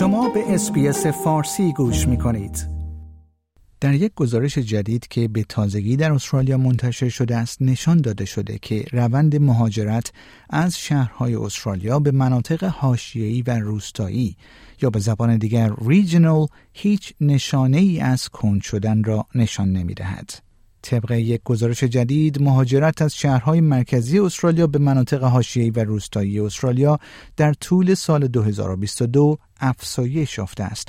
شما به اسپیس فارسی گوش می کنید. در یک گزارش جدید که به تازگی در استرالیا منتشر شده است نشان داده شده که روند مهاجرت از شهرهای استرالیا به مناطق حاشیه‌ای و روستایی یا به زبان دیگر ریجنال هیچ نشانه ای از کند شدن را نشان نمی دهد. طبق یک گزارش جدید مهاجرت از شهرهای مرکزی استرالیا به مناطق حاشیه‌ای و روستایی استرالیا در طول سال 2022 افزایش یافته است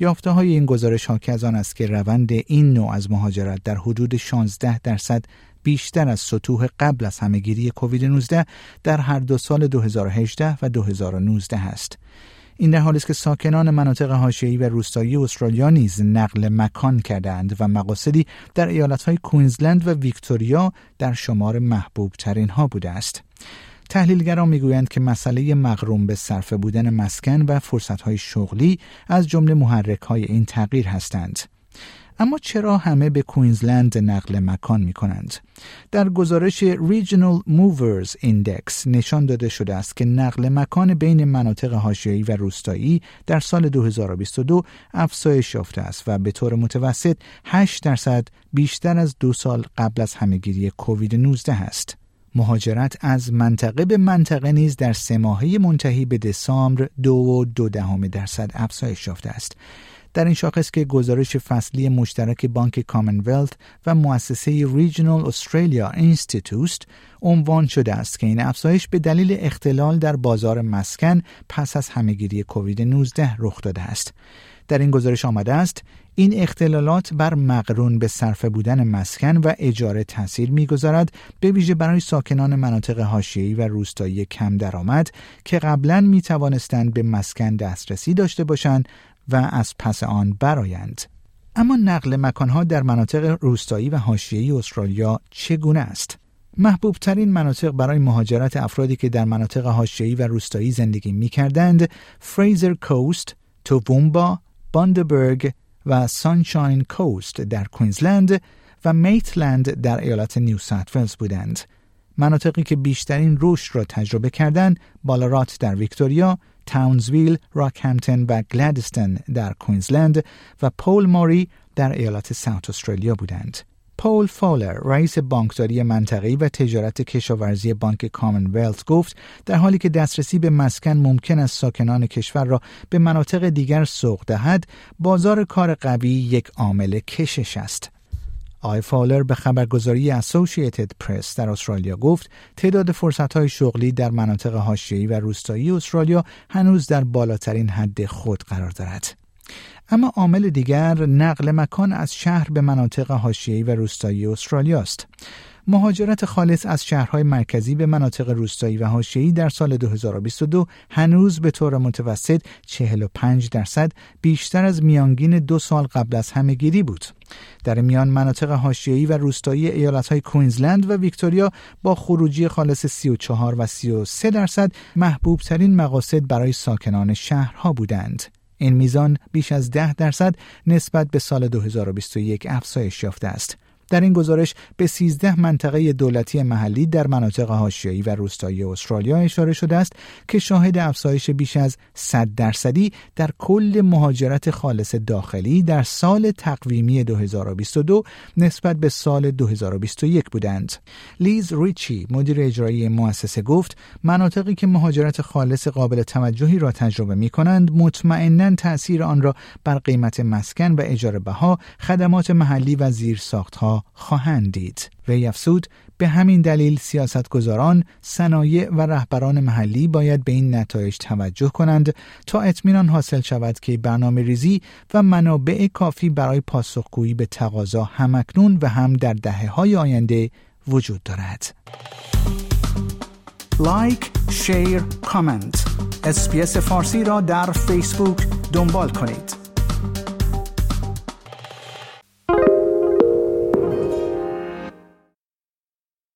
یافته های این گزارش حاکی از آن است که روند این نوع از مهاجرت در حدود 16 درصد بیشتر از سطوح قبل از همهگیری کووید 19 در هر دو سال 2018 و 2019 است. این در حالی است که ساکنان مناطق حاشیه‌ای و روستایی استرالیا نیز نقل مکان کردند و مقاصدی در ایالتهای کوینزلند و ویکتوریا در شمار محبوب ترین ها بوده است. تحلیلگران می‌گویند که مسئله مغروم به صرف بودن مسکن و فرصتهای شغلی از جمله محرک این تغییر هستند. اما چرا همه به کوینزلند نقل مکان می کنند؟ در گزارش Regional Movers Index نشان داده شده است که نقل مکان بین مناطق حاشیه‌ای و روستایی در سال 2022 افزایش یافته است و به طور متوسط 8 درصد بیشتر از دو سال قبل از همهگیری کووید 19 است. مهاجرت از منطقه به منطقه نیز در سه ماهه منتهی به دسامبر دو و دو دهم درصد افزایش یافته است. در این شاخص که گزارش فصلی مشترک بانک کامنولت و مؤسسه ریجنال استرالیا اینستیتوست عنوان شده است که این افزایش به دلیل اختلال در بازار مسکن پس از همهگیری کووید 19 رخ داده است. در این گزارش آمده است این اختلالات بر مقرون به صرفه بودن مسکن و اجاره تاثیر می‌گذارد به ویژه برای ساکنان مناطق حاشیه‌ای و روستایی کم درآمد که قبلا می توانستند به مسکن دسترسی داشته باشند و از پس آن برایند. اما نقل مکانها در مناطق روستایی و حاشیه‌ای استرالیا چگونه است؟ محبوب ترین مناطق برای مهاجرت افرادی که در مناطق حاشیه‌ای و روستایی زندگی می کردند فریزر کوست، توومبا، باندبرگ و سانشاین کوست در کوینزلند و میتلند در ایالت نیو ساوت بودند. مناطقی که بیشترین رشد را تجربه کردند بالارات در ویکتوریا، تاونزویل، راکهمپتون و گلادستون در کوینزلند و پول ماری در ایالت ساوت استرالیا بودند. پول فولر رئیس بانکداری منطقه‌ای و تجارت کشاورزی بانک کامنولت گفت در حالی که دسترسی به مسکن ممکن است ساکنان کشور را به مناطق دیگر سوق دهد بازار کار قوی یک عامل کشش است آی فالر به خبرگزاری اسوسییتد پرس در استرالیا گفت تعداد فرصتهای شغلی در مناطق حاشیه‌ای و روستایی استرالیا هنوز در بالاترین حد خود قرار دارد. اما عامل دیگر نقل مکان از شهر به مناطق حاشیه‌ای و روستایی استرالیا است. مهاجرت خالص از شهرهای مرکزی به مناطق روستایی و حاشیه‌ای در سال 2022 هنوز به طور متوسط 45 درصد بیشتر از میانگین دو سال قبل از همهگیری بود. در میان مناطق حاشیه‌ای و روستایی ایالت‌های کوینزلند و ویکتوریا با خروجی خالص 34 و 33 درصد محبوب ترین مقاصد برای ساکنان شهرها بودند. این میزان بیش از 10 درصد نسبت به سال 2021 افزایش یافته است. در این گزارش به 13 منطقه دولتی محلی در مناطق حاشیه‌ای و روستایی استرالیا اشاره شده است که شاهد افزایش بیش از 100 درصدی در کل مهاجرت خالص داخلی در سال تقویمی 2022 نسبت به سال 2021 بودند. لیز ریچی مدیر اجرایی مؤسسه گفت مناطقی که مهاجرت خالص قابل توجهی را تجربه می کنند مطمئنا تأثیر آن را بر قیمت مسکن و اجاره بها، خدمات محلی و زیرساختها خواهند دید وی افسود به همین دلیل سیاستگزاران، صنایع و رهبران محلی باید به این نتایج توجه کنند تا اطمینان حاصل شود که برنامه ریزی و منابع کافی برای پاسخگویی به تقاضا هم اکنون و هم در دهه های آینده وجود دارد. like، share، comment. SBS فارسی را در فیسبوک دنبال کنید.